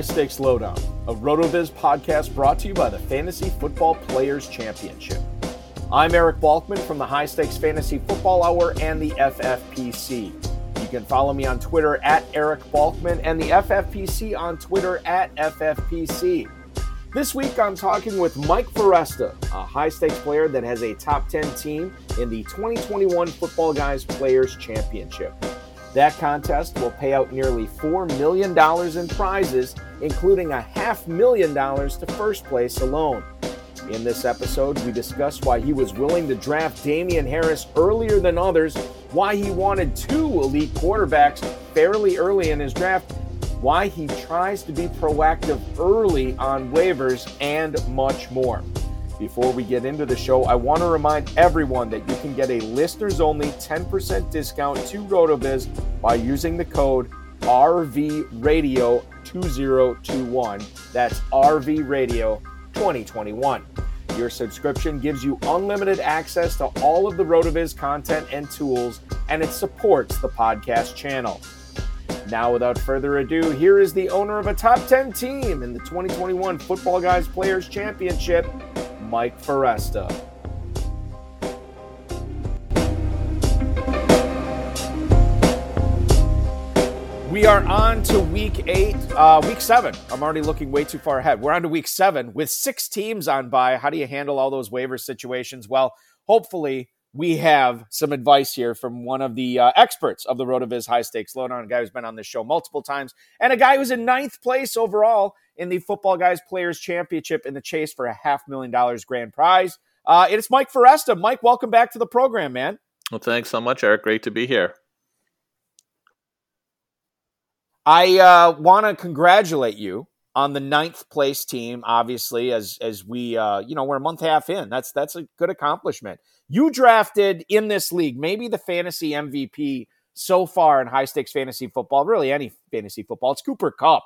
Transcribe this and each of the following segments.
High Stakes Lowdown, a RotoViz podcast brought to you by the Fantasy Football Players Championship. I'm Eric Balkman from the High Stakes Fantasy Football Hour and the FFPC. You can follow me on Twitter at Eric Balkman and the FFPC on Twitter at FFPC. This week I'm talking with Mike Foresta, a high stakes player that has a top 10 team in the 2021 Football Guys Players Championship. That contest will pay out nearly $4 million in prizes, including a half million dollars to first place alone. In this episode, we discuss why he was willing to draft Damien Harris earlier than others, why he wanted two elite quarterbacks fairly early in his draft, why he tries to be proactive early on waivers, and much more. Before we get into the show, I want to remind everyone that you can get a listeners only 10% discount to RotoViz by using the code RVRadio2021. That's RV Radio 2021. Your subscription gives you unlimited access to all of the RotoViz content and tools, and it supports the podcast channel. Now, without further ado, here is the owner of a top 10 team in the 2021 Football Guys Players Championship, Mike Foresta. We are on to week eight, uh, week seven. I'm already looking way too far ahead. We're on to week seven with six teams on bye. How do you handle all those waiver situations? Well, hopefully, we have some advice here from one of the uh, experts of the RotoViz High Stakes Lowdown, a guy who's been on this show multiple times, and a guy who's in ninth place overall in the Football Guys Players Championship in the chase for a half million dollars grand prize. Uh, it's Mike Foresta. Mike, welcome back to the program, man. Well, thanks so much, Eric. Great to be here. I uh, want to congratulate you on the ninth place team. Obviously, as as we uh, you know we're a month half in. That's that's a good accomplishment. You drafted in this league, maybe the fantasy MVP so far in high stakes fantasy football, really any fantasy football. It's Cooper Kupp.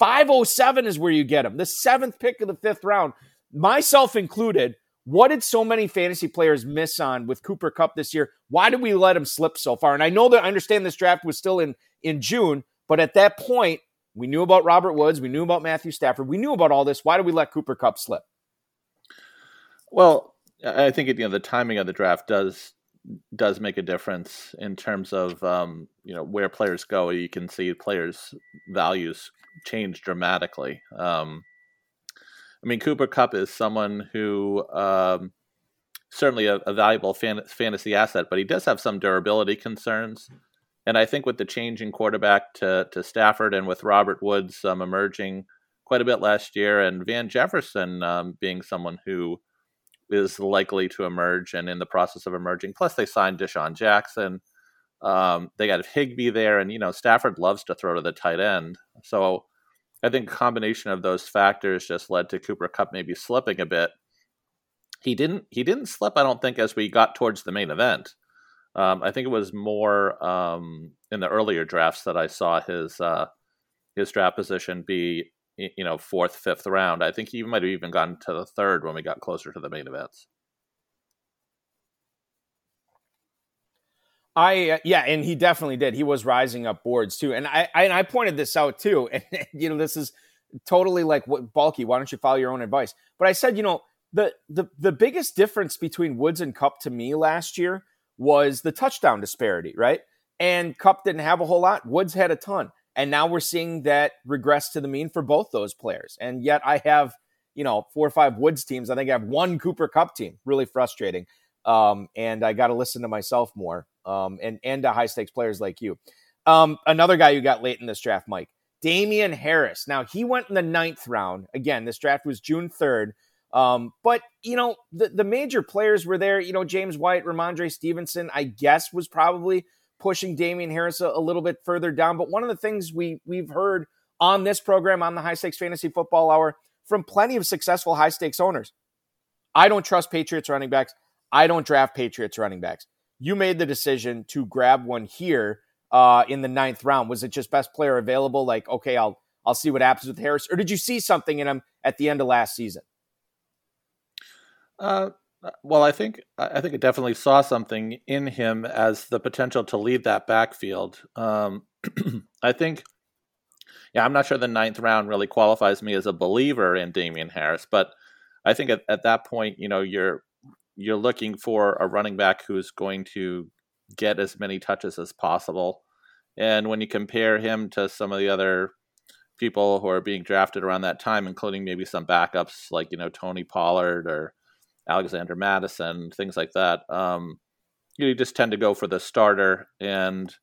507 is where you get him. The seventh pick of the fifth round, myself included. What did so many fantasy players miss on with Cooper Kupp this year? Why did we let him slip so far? And I know that I understand this draft was still in in June, but at that point, we knew about Robert Woods, we knew about Matthew Stafford, we knew about all this. Why did we let Cooper Kupp slip? Well, I think you know the timing of the draft does does make a difference in terms of um, you know where players go. You can see players' values change dramatically. Um, I mean, Cooper Kupp is someone who um, certainly a, a valuable fan, fantasy asset, but he does have some durability concerns. And I think with the change in quarterback to, to Stafford and with Robert Woods um, emerging quite a bit last year, and Van Jefferson um, being someone who is likely to emerge and in the process of emerging. Plus, they signed DeSean Jackson. Um, they got Higbee there, and you know Stafford loves to throw to the tight end. So I think a combination of those factors just led to Cooper Kupp maybe slipping a bit. He didn't. He didn't slip. I don't think as we got towards the main event. Um, I think it was more um, in the earlier drafts that I saw his uh, his draft position be you know fourth, fifth round. I think he might have even gotten to the third when we got closer to the main events. I uh, yeah, and he definitely did. He was rising up boards too, and I, I and I pointed this out too. And you know, this is totally like what bulky. Why don't you follow your own advice? But I said, you know, the the the biggest difference between Woods and Kupp to me last year was the touchdown disparity, right? And Kupp didn't have a whole lot. Woods had a ton, and now we're seeing that regress to the mean for both those players. And yet, I have you know four or five Woods teams. I think I have one Cooper Kupp team. Really frustrating. Um, and I got to listen to myself more um, and and to high stakes players like you. Um, another guy who got late in this draft, Mike Damien Harris. Now he went in the ninth round. Again, this draft was June third. Um, but you know the the major players were there. You know James White, Rhamondre Stevenson. I guess was probably pushing Damien Harris a, a little bit further down. But one of the things we we've heard on this program on the High Stakes Fantasy Football Hour from plenty of successful high stakes owners. I don't trust Patriots running backs. I don't draft Patriots running backs you made the decision to grab one here uh, in the ninth round. Was it just best player available? Like, okay, I'll I'll see what happens with Harris, or did you see something in him at the end of last season? Uh, well, I think I think it definitely saw something in him as the potential to lead that backfield. Um, I think, yeah, I'm not sure the ninth round really qualifies me as a believer in Damien Harris, but I think at, at that point, you know, you're you're looking for a running back who's going to get as many touches as possible. And when you compare him to some of the other people who are being drafted around that time, including maybe some backups like, you know, Tony Pollard or Alexander Mattison, things like that, um, you just tend to go for the starter. And,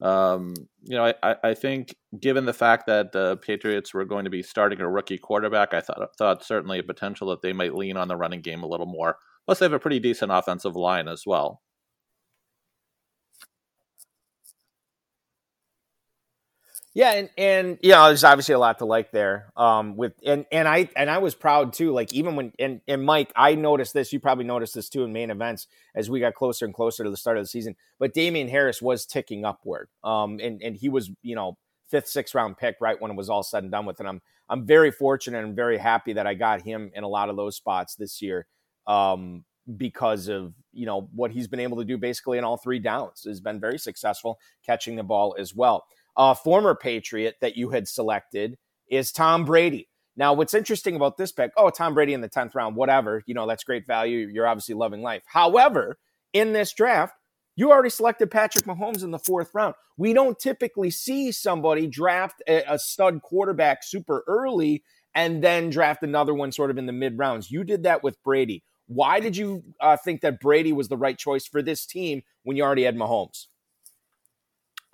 um, you know, I, I think given the fact that the Patriots were going to be starting a rookie quarterback, I thought, thought certainly a potential that they might lean on the running game a little more. Plus, they have a pretty decent offensive line as well. Yeah, and and you know, there's obviously a lot to like there. Um, with and and I and I was proud too. Like even when and and Mike, I noticed this. You probably noticed this too in main events as we got closer and closer to the start of the season. But Damien Harris was ticking upward. Um, and and he was you know fifth, sixth round pick right when it was all said and done with. And I'm I'm very fortunate and very happy that I got him in a lot of those spots this year um, because of you know what he's been able to do basically in all three downs has been very successful catching the ball as well. Uh, former Patriot that you had selected is Tom Brady. Now, what's interesting about this pick? Oh, Tom Brady in the tenth round, whatever. You know that's great value. You're obviously loving life. However, in this draft, you already selected Patrick Mahomes in the fourth round. We don't typically see somebody draft a, a stud quarterback super early and then draft another one sort of in the mid rounds. You did that with Brady. Why did you uh, think that Brady was the right choice for this team when you already had Mahomes?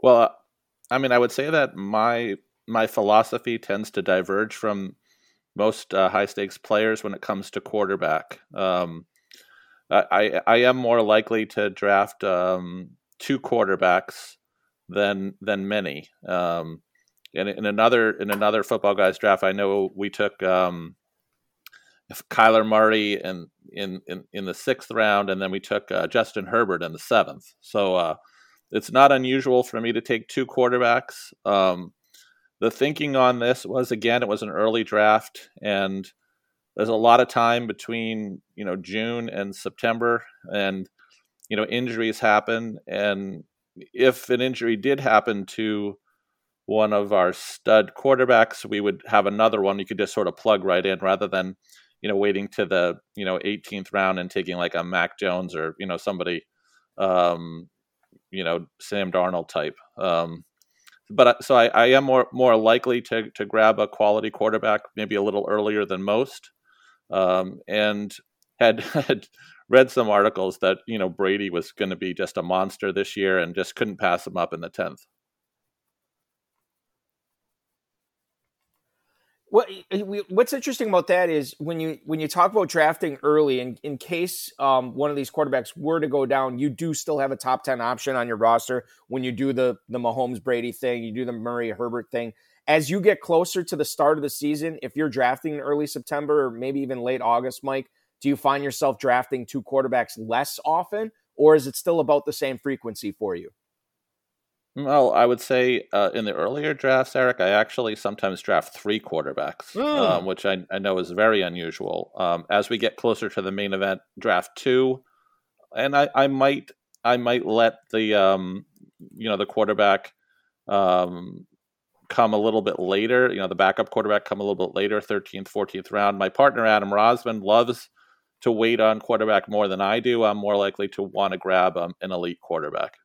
Well, I mean, I would say that my my philosophy tends to diverge from most uh, high stakes players when it comes to quarterback. Um, I I am more likely to draft um, two quarterbacks than than many. Um, in, in another in another football guys draft, I know we took um, Kyler Murray in, in in in the sixth round, and then we took uh, Justin Herbert in the seventh. So uh, it's not unusual for me to take two quarterbacks. Um, the thinking on this was again, it was an early draft, and there's a lot of time between you know June and September, and you know injuries happen, and if an injury did happen to one of our stud quarterbacks, we would have another one you could just sort of plug right in rather than you know, waiting to the you know 18th round and taking like a Mac Jones or you know somebody, um, you know Sam Darnold type. Um, but so I, I am more more likely to to grab a quality quarterback maybe a little earlier than most, um, and had had read some articles that you know Brady was going to be just a monster this year and just couldn't pass him up in the tenth. What what's interesting about that is when you when you talk about drafting early, and in, in case um, one of these quarterbacks were to go down, you do still have a top ten option on your roster when you do the the Mahomes Brady thing, you do the Murray Herbert thing. As you get closer to the start of the season, if you're drafting in early September or maybe even late August, Mike, do you find yourself drafting two quarterbacks less often, or is it still about the same frequency for you? Well, I would say uh, in the earlier drafts, Eric, I actually sometimes draft three quarterbacks, mm. um, which I, I, know is very unusual. Um, as we get closer to the main event, draft two, and I, I might I might let the um, you know the quarterback um, come a little bit later. You know the backup quarterback come a little bit later, thirteenth, fourteenth round. My partner Adam Rosman loves to wait on quarterback more than I do. I'm more likely to want to grab um, an elite quarterback.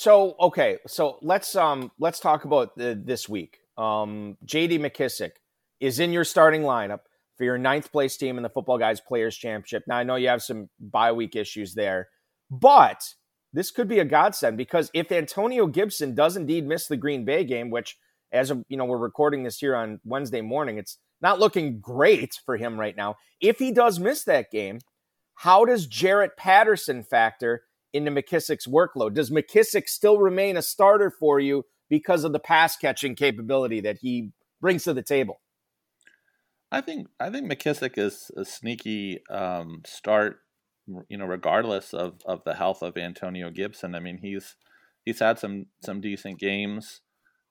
So okay, so let's um let's talk about the, this week. Um, J.D. McKissic is in your starting lineup for your ninth place team in the Football Guys Players Championship. Now I know you have some bye week issues there, but this could be a godsend because if Antonio Gibson does indeed miss the Green Bay game, which as you know we're recording this here on Wednesday morning, it's not looking great for him right now. If he does miss that game, how does Jaret Patterson factor into McKissic's workload? Does McKissick still remain a starter for you because of the pass catching capability that he brings to the table? I think I think McKissic is a sneaky um, start, you know, regardless of, of the health of Antonio Gibson. I mean, he's he's had some some decent games.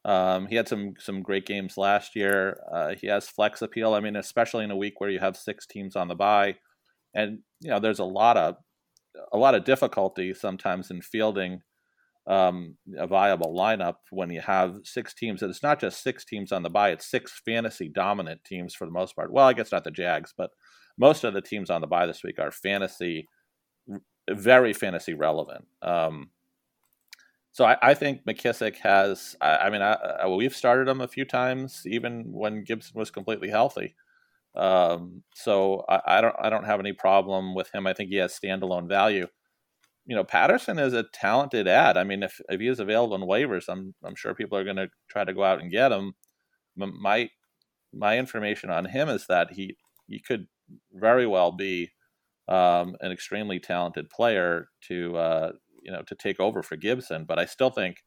Um, he had some some great games last year. Uh, he has flex appeal. I mean, especially in a week where you have six teams on the bye, and you know, there's a lot of a lot of difficulty sometimes in fielding um, a viable lineup when you have six teams. And it's not just six teams on the bye; it's six fantasy dominant teams for the most part. Well, I guess not the Jags, but most of the teams on the bye this week are fantasy, very fantasy relevant. Um, so I, I, think McKissic has. I, I mean, I, we've started him a few times, even when Gibson was completely healthy. Um, so I, I, don't I don't have any problem with him. I think he has standalone value. You know, Patterson is a talented ad. I mean, if if he is available in waivers, I'm I'm sure people are going to try to go out and get him. My my information on him is that he he could very well be um, an extremely talented player to uh, you know to take over for Gibson. But I still think,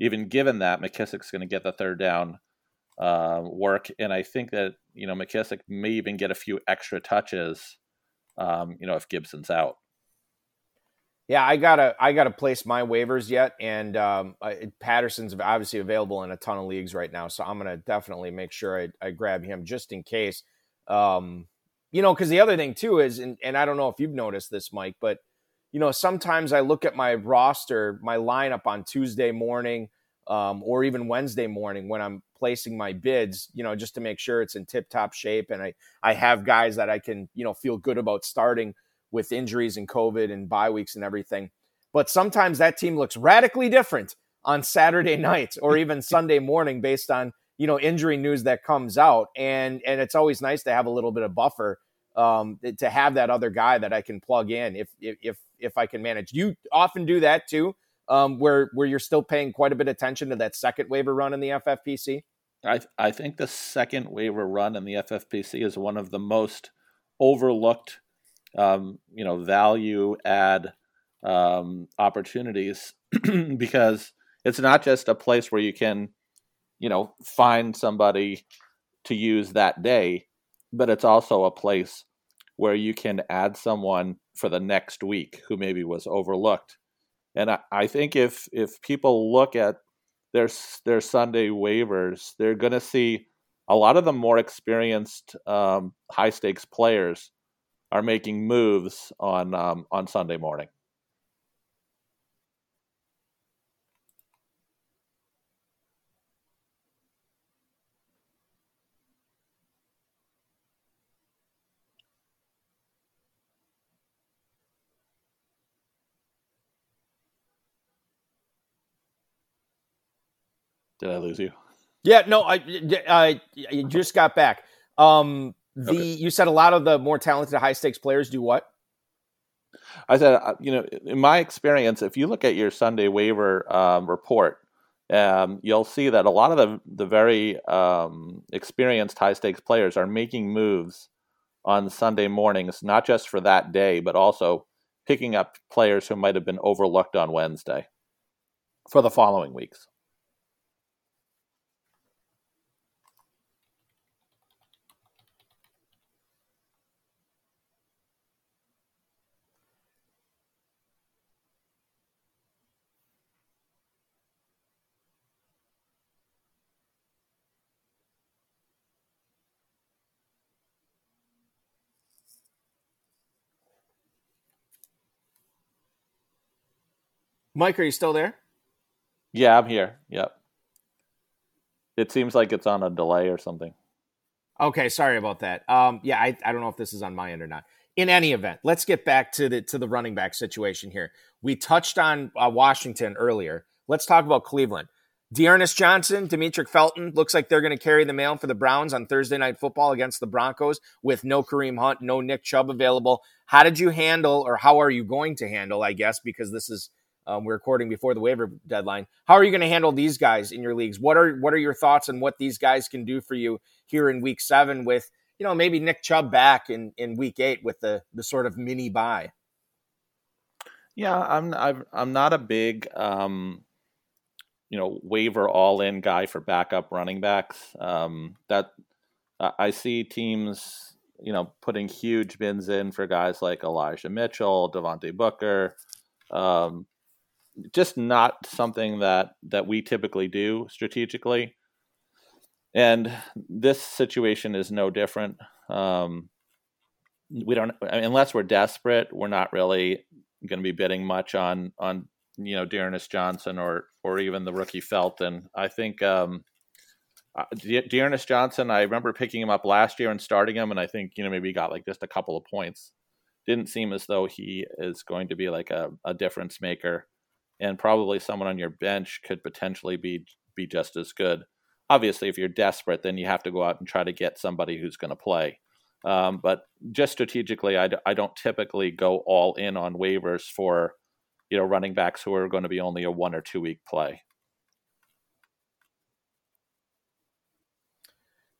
even given that McKissic's going to get the third down uh, work, and I think that you know McKissic may even get a few extra touches, um, you know, if Gibson's out. Yeah, I gotta I gotta place my waivers yet, and um, I, Patterson's obviously available in a ton of leagues right now, so I'm gonna definitely make sure I, I grab him just in case. Um, you know, because the other thing too is, and, and I don't know if you've noticed this, Mike, but you know, sometimes I look at my roster, my lineup on Tuesday morning um, or even Wednesday morning when I'm placing my bids, you know, just to make sure it's in tip top shape. And I, I have guys that I can, you know, feel good about starting with injuries and COVID and bye weeks and everything. But sometimes that team looks radically different on Saturday night or even Sunday morning based on, you know, injury news that comes out. And, and it's always nice to have a little bit of buffer um, to have that other guy that I can plug in if, if, if I can manage. You often do that too um, where where you're still paying quite a bit of attention to that second waiver run in the FFPC? I I think the second waiver run in the FFPC is one of the most overlooked, um, you know, value add um, opportunities because it's not just a place where you can, you know, find somebody to use that day, but it's also a place where you can add someone for the next week who maybe was overlooked and I, I think if if people look at their their Sunday waivers, they're going to see a lot of the more experienced um, high stakes players are making moves on um, on Sunday morning. Did I lose you? Yeah, no, I, I, I just got back. Um, the okay. you said a lot of the more talented high stakes players do what? I said, uh, you know, in my experience, if you look at your Sunday waiver um, report, um, you'll see that a lot of the the very um, experienced high stakes players are making moves on Sunday mornings, not just for that day, but also picking up players who might have been overlooked on Wednesday for the following weeks. Mike, are you still there? Yeah, I'm here. Yep. It seems like it's on a delay or something. Okay, sorry about that. Um, yeah, I, I don't know if this is on my end or not. In any event, let's get back to the to the running back situation here. We touched on uh, Washington earlier. Let's talk about Cleveland. D'Ernest Johnson, Demetric Felton looks like they're going to carry the mail for the Browns on Thursday Night Football against the Broncos with no Kareem Hunt, no Nick Chubb available. How did you handle, or how are you going to handle, I guess, because this is um, we're recording before the waiver deadline. How are you going to handle these guys in your leagues? What are what are your thoughts on what these guys can do for you here in Week Seven with you know maybe Nick Chubb back in in Week Eight with the the sort of mini bye? Yeah, I'm I'm I'm not a big um, you know waiver all in guy for backup running backs. Um, that I see teams you know putting huge bins in for guys like Elijah Mitchell, Devontae Booker. Um, just not something that that we typically do strategically. And this situation is no different. Um, we don't unless we're desperate, we're not really going to be bidding much on on you know D'Ernest Johnson or or even the rookie Felton. I think um, uh, D'Ernest Johnson. I remember picking him up last year and starting him, and I think you know maybe he got like just a couple of points. Didn't seem as though he is going to be like a, a difference maker and probably someone on your bench could potentially be be just as good. Obviously, if you're desperate, then you have to go out and try to get somebody who's going to play. Um, but just strategically, I, I don't typically go all in on waivers for you know running backs who are going to be only a one or two week play.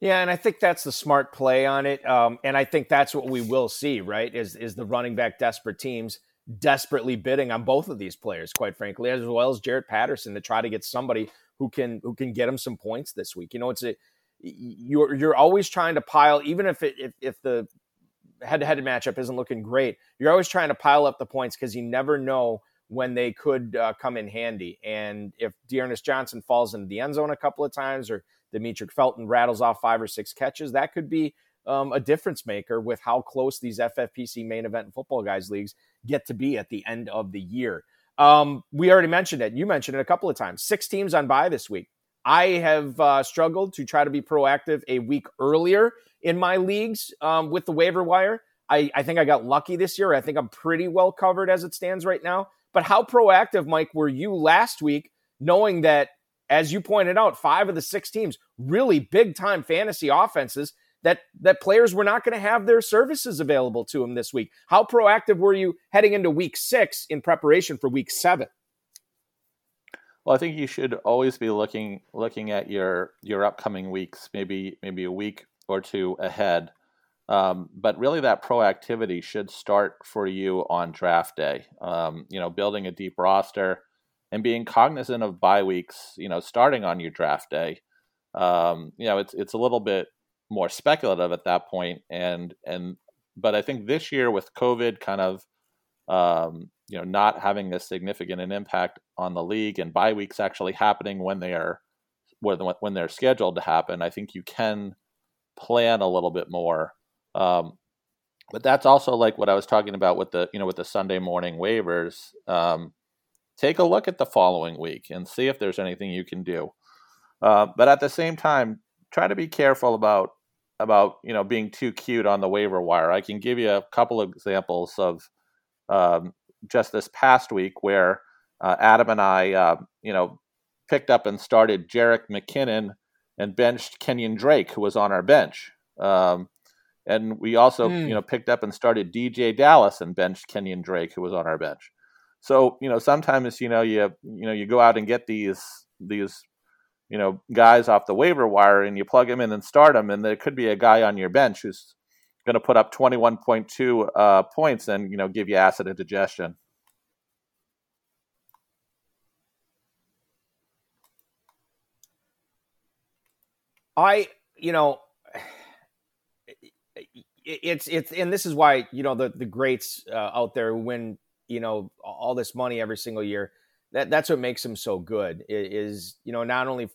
Yeah, and I think that's the smart play on it. Um, and I think that's what we will see, right? Is is the running back desperate teams desperately bidding on both of these players, quite frankly, as well as Jaret Patterson to try to get somebody who can who can get him some points this week. You know, it's a you're you're always trying to pile, even if it if, if the head to head matchup isn't looking great, you're always trying to pile up the points because you never know when they could uh, come in handy. And if D'Ernest Johnson falls into the end zone a couple of times, or Demetric Felton rattles off five or six catches, that could be um, a difference maker with how close these FFPC main event football guys leagues get to be at the end of the year. Um, we already mentioned it. You mentioned it a couple of times. Six teams on bye this week. I have uh, struggled to try to be proactive a week earlier in my leagues um, with the waiver wire. I, I think I got lucky this year. I think I'm pretty well covered as it stands right now. But how proactive, Mike, were you last week, knowing that, as you pointed out, five of the six teams, really big time fantasy offenses that that players were not going to have their services available to them this week. How proactive were you heading into week 6 in preparation for week 7? Well, I think you should always be looking looking at your your upcoming weeks, maybe maybe a week or two ahead. Um, but really, that proactivity should start for you on draft day. Um, you know, building a deep roster and being cognizant of bye weeks. You know, starting on your draft day. Um, you know, it's it's a little bit more speculative at that point and and but I think this year with COVID kind of um, you know not having a significant an impact on the league and bye weeks actually happening when they are when they're scheduled to happen, I think you can plan a little bit more. Um, but that's also like what I was talking about with the you know with the Sunday morning waivers. Um, take a look at the following week and see if there's anything you can do. Uh, but at the same time, try to be careful about about you know being too cute on the waiver wire. I can give you a couple of examples of um, just this past week where uh, Adam and I, uh, you know, picked up and started Jerick McKinnon and benched Kenyon Drake, who was on our bench. Um, and we also, mm. you know, picked up and started DeeJay Dallas and benched Kenyon Drake, who was on our bench. So, you know, sometimes, you know, you you know, you go out and get these these you know guys off the waiver wire and you plug them in and start them, and there could be a guy on your bench who's going to put up 21.2 uh, points and you know give you acid indigestion. I, you know, it's it's and this is why you know the the greats uh, out there win you know all this money every single year. That that's what makes them so good. Is you know not only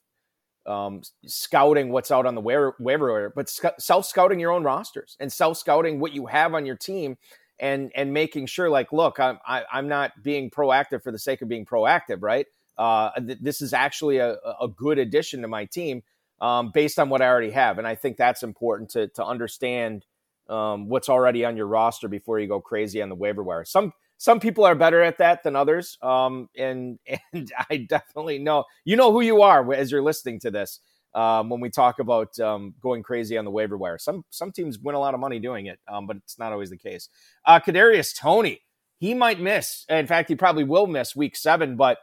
um, scouting what's out on the waiver, wire, but sc- self scouting your own rosters and self scouting what you have on your team and and making sure like look i'm I, am i am not being proactive for the sake of being proactive right? Uh, th- this is actually a, a good addition to my team um, based on what i already have. And i think that's important to to understand um, what's already on your roster before you go crazy on the waiver wire. Some some people are better at that than others um, and and i definitely know you know who you are as you're listening to this um, when we talk about um, going crazy on the waiver wire. Some some teams win a lot of money doing it, um, but it's not always the case. Uh, Kadarius Toney, he might miss. In fact, he probably will miss Week Seven. But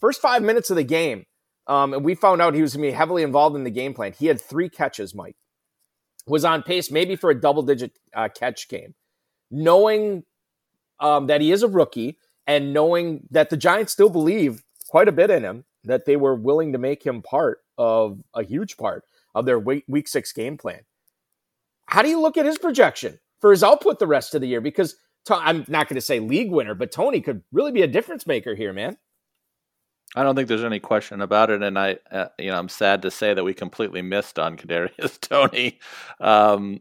first five minutes of the game, um, and we found out he was going to be heavily involved in the game plan. He had three catches. Mike was on pace maybe for a double digit uh, catch game, knowing um, that he is a rookie and knowing that the Giants still believe quite a bit in him that they were willing to make him part of a huge part of their week, six game plan. How do you look at his projection for his output the rest of the year? Because I'm not going to say league winner, but Toney could really be a difference maker here, man. I don't think there's any question about it, and I, uh, you know, I'm sad to say that we completely missed on Kadarius Toney. Um,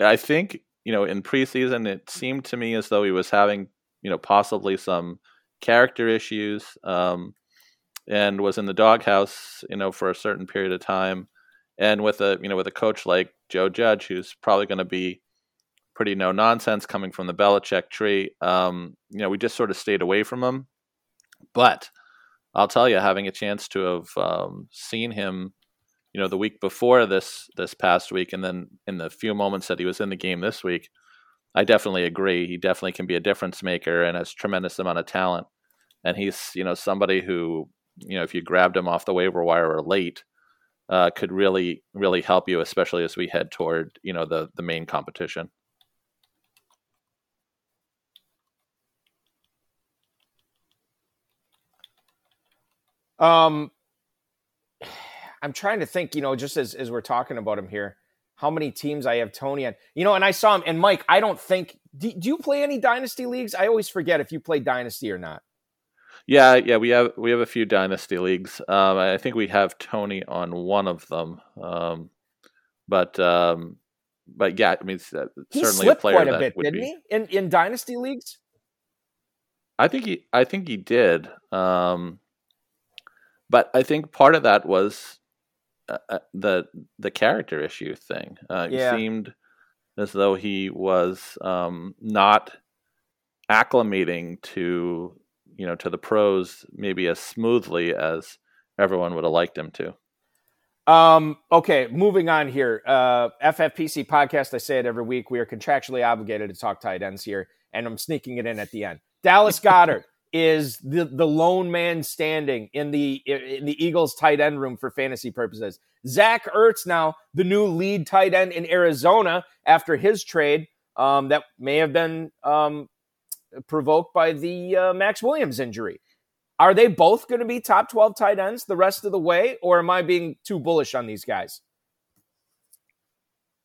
I think you know in preseason it seemed to me as though he was having you know possibly some character issues. Um, and was in the doghouse, you know, for a certain period of time. And with a you know with a coach like Joe Judge, who's probably going to be pretty no nonsense coming from the Belichick tree, um, you know, we just sort of stayed away from him. But I'll tell you, having a chance to have um, seen him, you know, the week before this this past week, and then in the few moments that he was in the game this week, I definitely agree. He definitely can be a difference maker and has tremendous amount of talent. And he's, you know, somebody who you know, if you grabbed him off the waiver wire or late, uh, could really, really help you, especially as we head toward, you know, the the main competition. Um, I'm trying to think, you know, just as as we're talking about him here, how many teams I have Toney on. You know, and I saw him. And Mike, I don't think. Do, do you play any dynasty leagues? I always forget if you play dynasty or not. Yeah, yeah, we have we have a few dynasty leagues. Um, I think we have Toney on one of them, um, but um, but yeah, I mean, uh, he certainly a player quite a that bit, would didn't be. he? In in dynasty leagues, I think he I think he did, um, but I think part of that was uh, uh the the character issue thing. Uh, yeah. It seemed as though he was um, not acclimating to you know to the pros maybe as smoothly as everyone would have liked him to. Um, okay, moving on here. Uh, FFPC podcast. I say it every week. We are contractually obligated to talk tight ends here, and I'm sneaking it in at the end. Dallas Goedert is the the lone man standing in the in the Eagles tight end room for fantasy purposes. Zach Ertz now the new lead tight end in Arizona after his trade um, that may have been um, provoked by the uh, Maxx Williams injury. Are they both going to be top 12 tight ends the rest of the way, or am I being too bullish on these guys?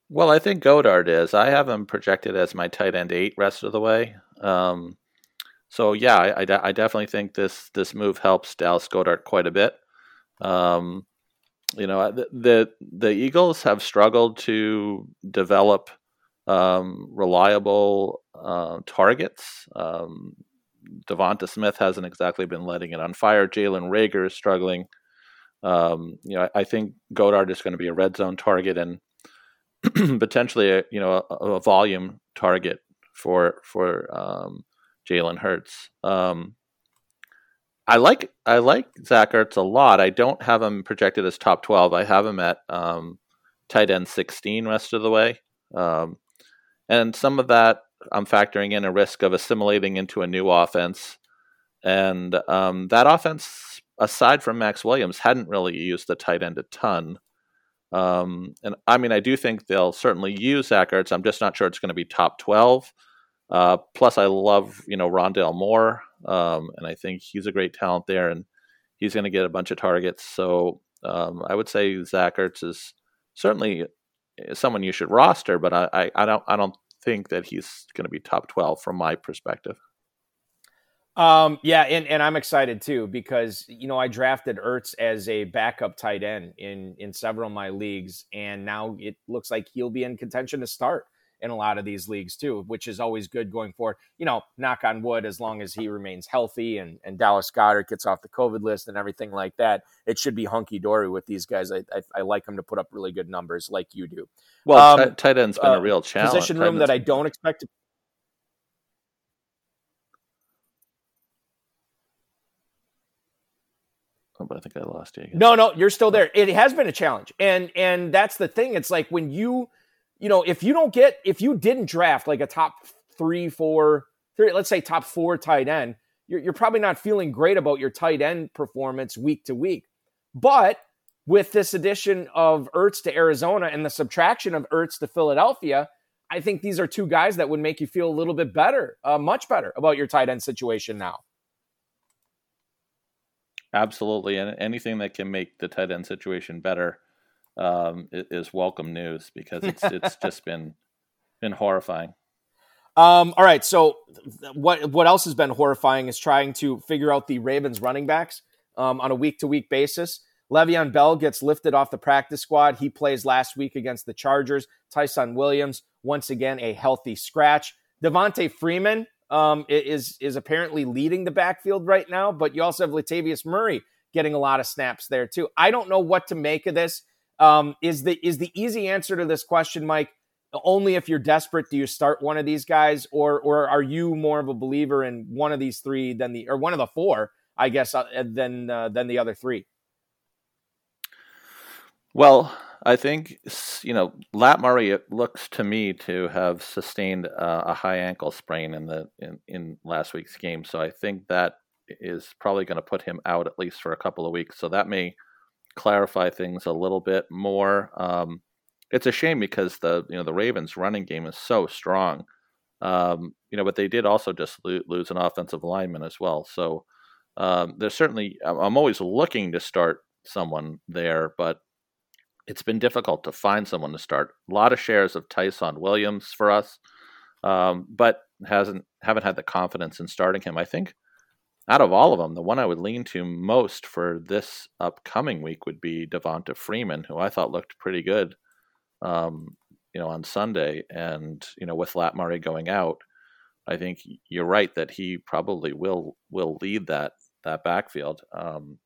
Well, I think Goedert is. I have him projected as my tight end eight rest of the way. Um, so yeah, I, I, I, definitely think this this move helps Dallas Goedert quite a bit. Um, you know, the, the, the Eagles have struggled to develop um, reliable uh, targets. Um, Devonta Smith hasn't exactly been letting it on fire. Jalen Reagor is struggling. Um, you know, I, I, think Goedert is going to be a red zone target and potentially a you know a, a volume target for for um, Jalen Hurts. Um, I like I like Zach Ertz a lot. I don't have him projected as top twelve. I have him at um, tight end sixteen rest of the way. Um, and some of that I'm factoring in a risk of assimilating into a new offense. And um, that offense, aside from Maxx Williams, hadn't really used the tight end a ton. Um, and I mean, I do think they'll certainly use Zach Ertz. I'm just not sure it's going to be top 12. Uh, plus, I love you know Rondale Moore, um, and I think he's a great talent there, and he's going to get a bunch of targets. So um, I would say Zach Ertz is certainly someone you should roster, but I, I, I don't I don't think that he's going to be top twelve from my perspective. Um, yeah, and, and I'm excited too because you know I drafted Ertz as a backup tight end in in several of my leagues, and now it looks like he'll be in contention to start. In a lot of these leagues too, which is always good going forward. You know, knock on wood, as long as he remains healthy and, and Dallas Goedert gets off the COVID list and everything like that, it should be hunky dory with these guys. I, I, I, like them to put up really good numbers like you do. Well, um, t- tight end's been uh, a real challenge. Position room that I don't expect to. Oh, but I think I lost you. No, no, you're still there. It has been a challenge, and and that's the thing. It's like when you you know, if you don't get, if you didn't draft like a top three, four, three, let's say top four tight end, you're, you're probably not feeling great about your tight end performance week to week. But with this addition of Ertz to Arizona and the subtraction of Ertz to Philadelphia, I think these are two guys that would make you feel a little bit better, uh, much better about your tight end situation now. Absolutely. And anything that can make the tight end situation better um, is welcome news because it's it's just been been horrifying. Um, all right, so what what else has been horrifying is trying to figure out the Ravens running backs um, on a week to week basis. Le'Veon Bell gets lifted off the practice squad. He plays last week against the Chargers. Ty'Son Williams once again a healthy scratch. Devonta Freeman um, is is apparently leading the backfield right now, but you also have Latavius Murray getting a lot of snaps there too. I don't know what to make of this. Um, is the is the easy answer to this question, Mike? Only if you're desperate do you start one of these guys, or or are you more of a believer in one of these three than the or one of the four, I guess, uh, than uh, than the other three? Well, I think you know Lat Murray. Looks to me to have sustained uh, a high ankle sprain in the in, in last week's game, so I think that is probably going to put him out at least for a couple of weeks. So that may clarify things a little bit more. Um, it's a shame because the you know the Ravens running game is so strong. Um, you know, but they did also just lo- lose an offensive lineman as well. So um, there's certainly I'm always looking to start someone there, but it's been difficult to find someone to start. A lot of shares of Ty'Son Williams for us, um, but hasn't haven't had the confidence in starting him. I think out of all of them, the one I would lean to most for this upcoming week would be Devonta Freeman, who I thought looked pretty good, um, you know, on Sunday. And you know, with Lat Murray going out, I think you're right that he probably will will lead that that backfield. Um,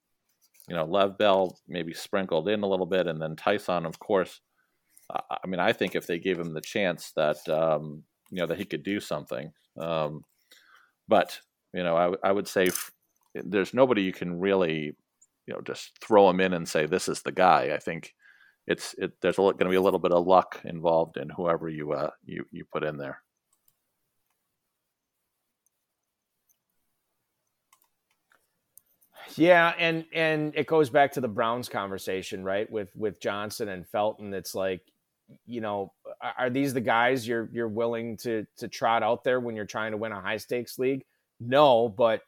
you know, Lev Bell maybe sprinkled in a little bit, and then Ty'Son, of course. I mean, I think if they gave him the chance that um, you know that he could do something. Um, but you know, I, I would say f- there's nobody you can really, you know, just throw him in and say this is the guy. I think it's it, there's going to be a little bit of luck involved in whoever you uh, you you put in there. Yeah, and and it goes back to the Browns conversation, right? With with Johnson and Felton. It's like, you know, are these the guys you're you're willing to to trot out there when you're trying to win a high stakes league? No, but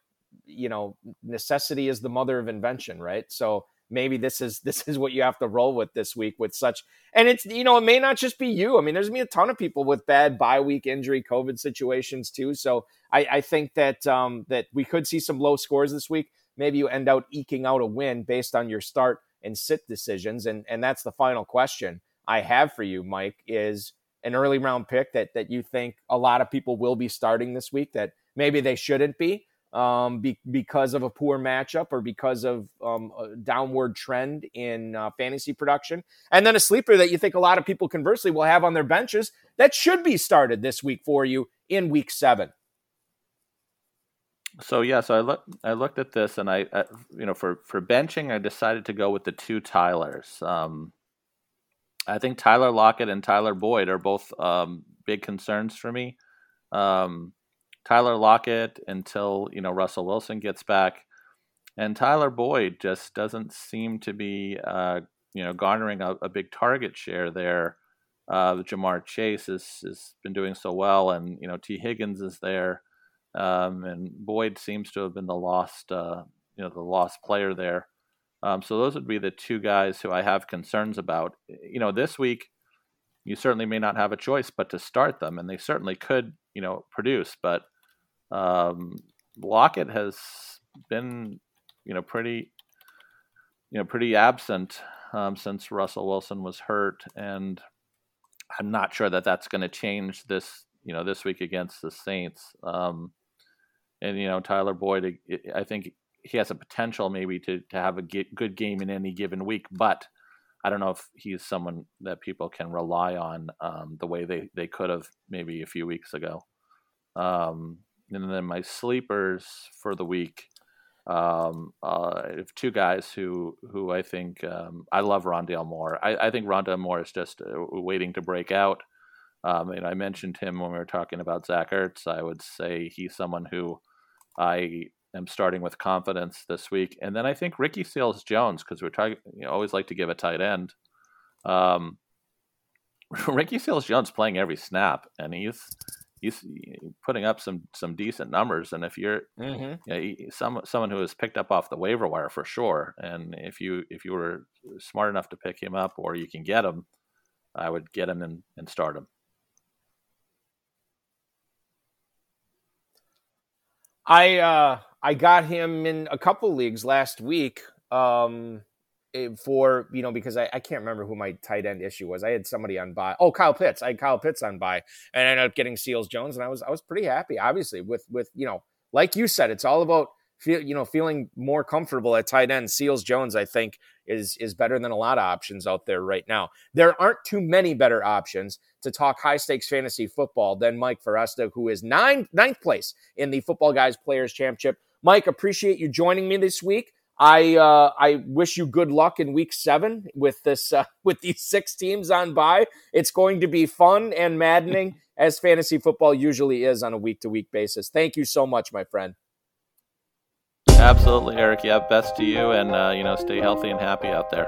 you know, necessity is the mother of invention, right? So maybe this is this is what you have to roll with this week with such and it's you know it may not just be you. I mean there's gonna be a ton of people with bad bye week injury covid situations too. So i, I think that um, that we could see some low scores this week. Maybe you end out eking out a win based on your start and sit decisions. And and that's the final question i have for you mike is an early round pick that that you think a lot of people will be starting this week that maybe they shouldn't be um, be, because of a poor matchup or because of um, a downward trend in uh, fantasy production. And then a sleeper that you think a lot of people conversely will have on their benches that should be started this week for you in week seven. So yeah, so I looked I looked at this and I, you know for for benching I decided to go with the two Tylers. Um, I think Tyler Lockett and Tyler Boyd are both um, big concerns for me. Um, Tyler Lockett until you know Russell Wilson gets back, and Tyler Boyd just doesn't seem to be uh, you know garnering a, a, big target share there. Uh, Ja'Marr Chase has has been doing so well, and you know Tee Higgins is there, um, and Boyd seems to have been the lost uh, you know the lost player there. Um, so those would be the two guys who I have concerns about. You know, this week you certainly may not have a choice but to start them, and they certainly could you know produce, but um, Lockett has been, you know, pretty, you know, pretty absent um, since Russell Wilson was hurt, and I'm not sure that that's going to change this, you know, this week against the Saints. Um, and you know, Tyler Boyd, I think he has a potential maybe to to have a good game in any given week, but I don't know if he's someone that people can rely on um, the way they they could have maybe a few weeks ago. Um, and then my sleepers for the week. Um, uh, I have two guys who who I think um, I love Rondale Moore. I, I think Rondale Moore is just uh, waiting to break out. Um, and I mentioned him when we were talking about Zach Ertz. I would say he's someone who I am starting with confidence this week. And then I think Ricky Seals Jones, because we're talking, you know, always like to give a tight end. Um, Ricky Seals Jones playing every snap, and he's he's putting up some some decent numbers. And if you're mm-hmm. you know, some someone who is picked up off the waiver wire for sure, and if you if you were smart enough to pick him up or you can get him, I would get him and, and start him. I uh, I got him in a couple leagues last week um, Eh, for you know because I, I can't remember who my tight end issue was. I had somebody on bye. Oh, Kyle Pitts. I had Kyle Pitts on bye, and I ended up getting Seals Jones, and I was I was pretty happy. Obviously, with with you know like you said, it's all about feel you know feeling more comfortable at tight end. Seals Jones, I think, is is better than a lot of options out there right now. There aren't too many better options to talk high stakes fantasy football than Mike Foresta, who is nine, ninth place in the Footballguys Players Championship. Mike, appreciate you joining me this week. I uh, I wish you good luck in week seven with this uh, with these six teams on bye. It's going to be fun and maddening as fantasy football usually is on a week to week basis. Thank you so much, my friend. Absolutely, Eric. Yeah, best to you, and uh, you know, stay healthy and happy out there.